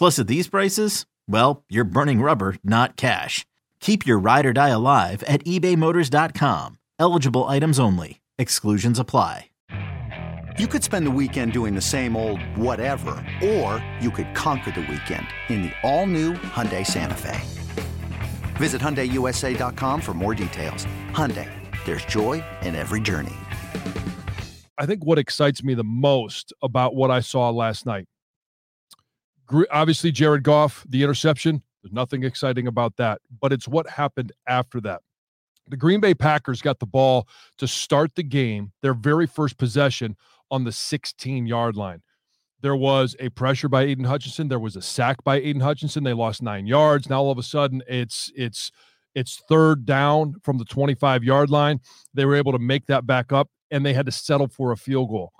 Plus, at these prices, well, you're burning rubber, not cash. Keep your ride or die alive at ebaymotors.com. Eligible items only. Exclusions apply. You could spend the weekend doing the same old whatever, or you could conquer the weekend in the all-new Hyundai Santa Fe. Visit HyundaiUSA.com for more details. Hyundai, there's joy in every journey. I think what excites me the most about what I saw last night, obviously Jared Goff, the interception, there's nothing exciting about that, but it's what happened after that. The Green Bay Packers got the ball to start the game, their very first possession on the 16 yard line. There was a pressure by Aidan Hutchinson. There was a sack by Aidan Hutchinson. They lost nine yards. Now all of a sudden it's it's it's third down from the 25 yard line. They were able to make that back up and they had to settle for a field goal.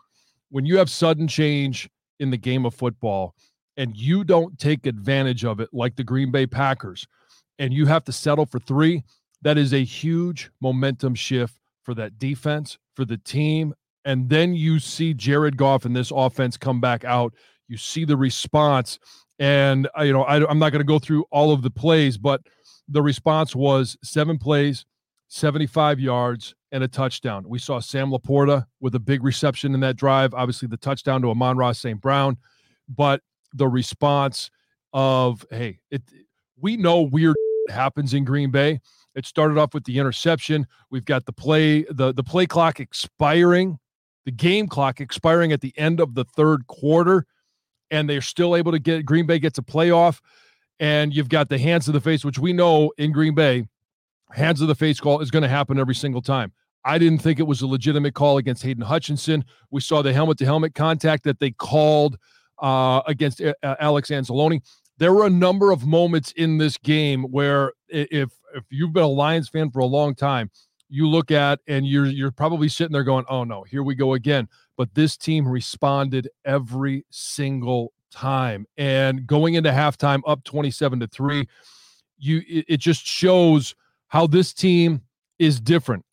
When you have sudden change in the game of football, and you don't take advantage of it like the Green Bay Packers, and you have to settle for three, that is a huge momentum shift for that defense, for the team. And then you see Jared Goff and this offense come back out. You see the response. And, uh, you know, I, I'm not going to go through all of the plays, but the response was seven plays, 75 yards, and a touchdown. We saw Sam LaPorta with a big reception in that drive. Obviously, the touchdown to Amon-Ra St. Brown. But the response of hey it we know weird happens in green bay. It started off with the interception. We've got the play the the play clock expiring the game clock expiring at the end of the third quarter and they're still able to get green bay gets a playoff and you've got the hands of the face which we know in green bay hands of the face call is going to happen every single time. I didn't think it was a legitimate call against Aidan Hutchinson. We saw the helmet to helmet contact that they called uh, against uh, Alex Anzalone. There were a number of moments in this game where if if you've been a Lions fan for a long time, you look at and you're you're probably sitting there going, "Oh no, here we go again." But this team responded every single time, and going into halftime up twenty-seven to three, you it, it just shows how this team is different.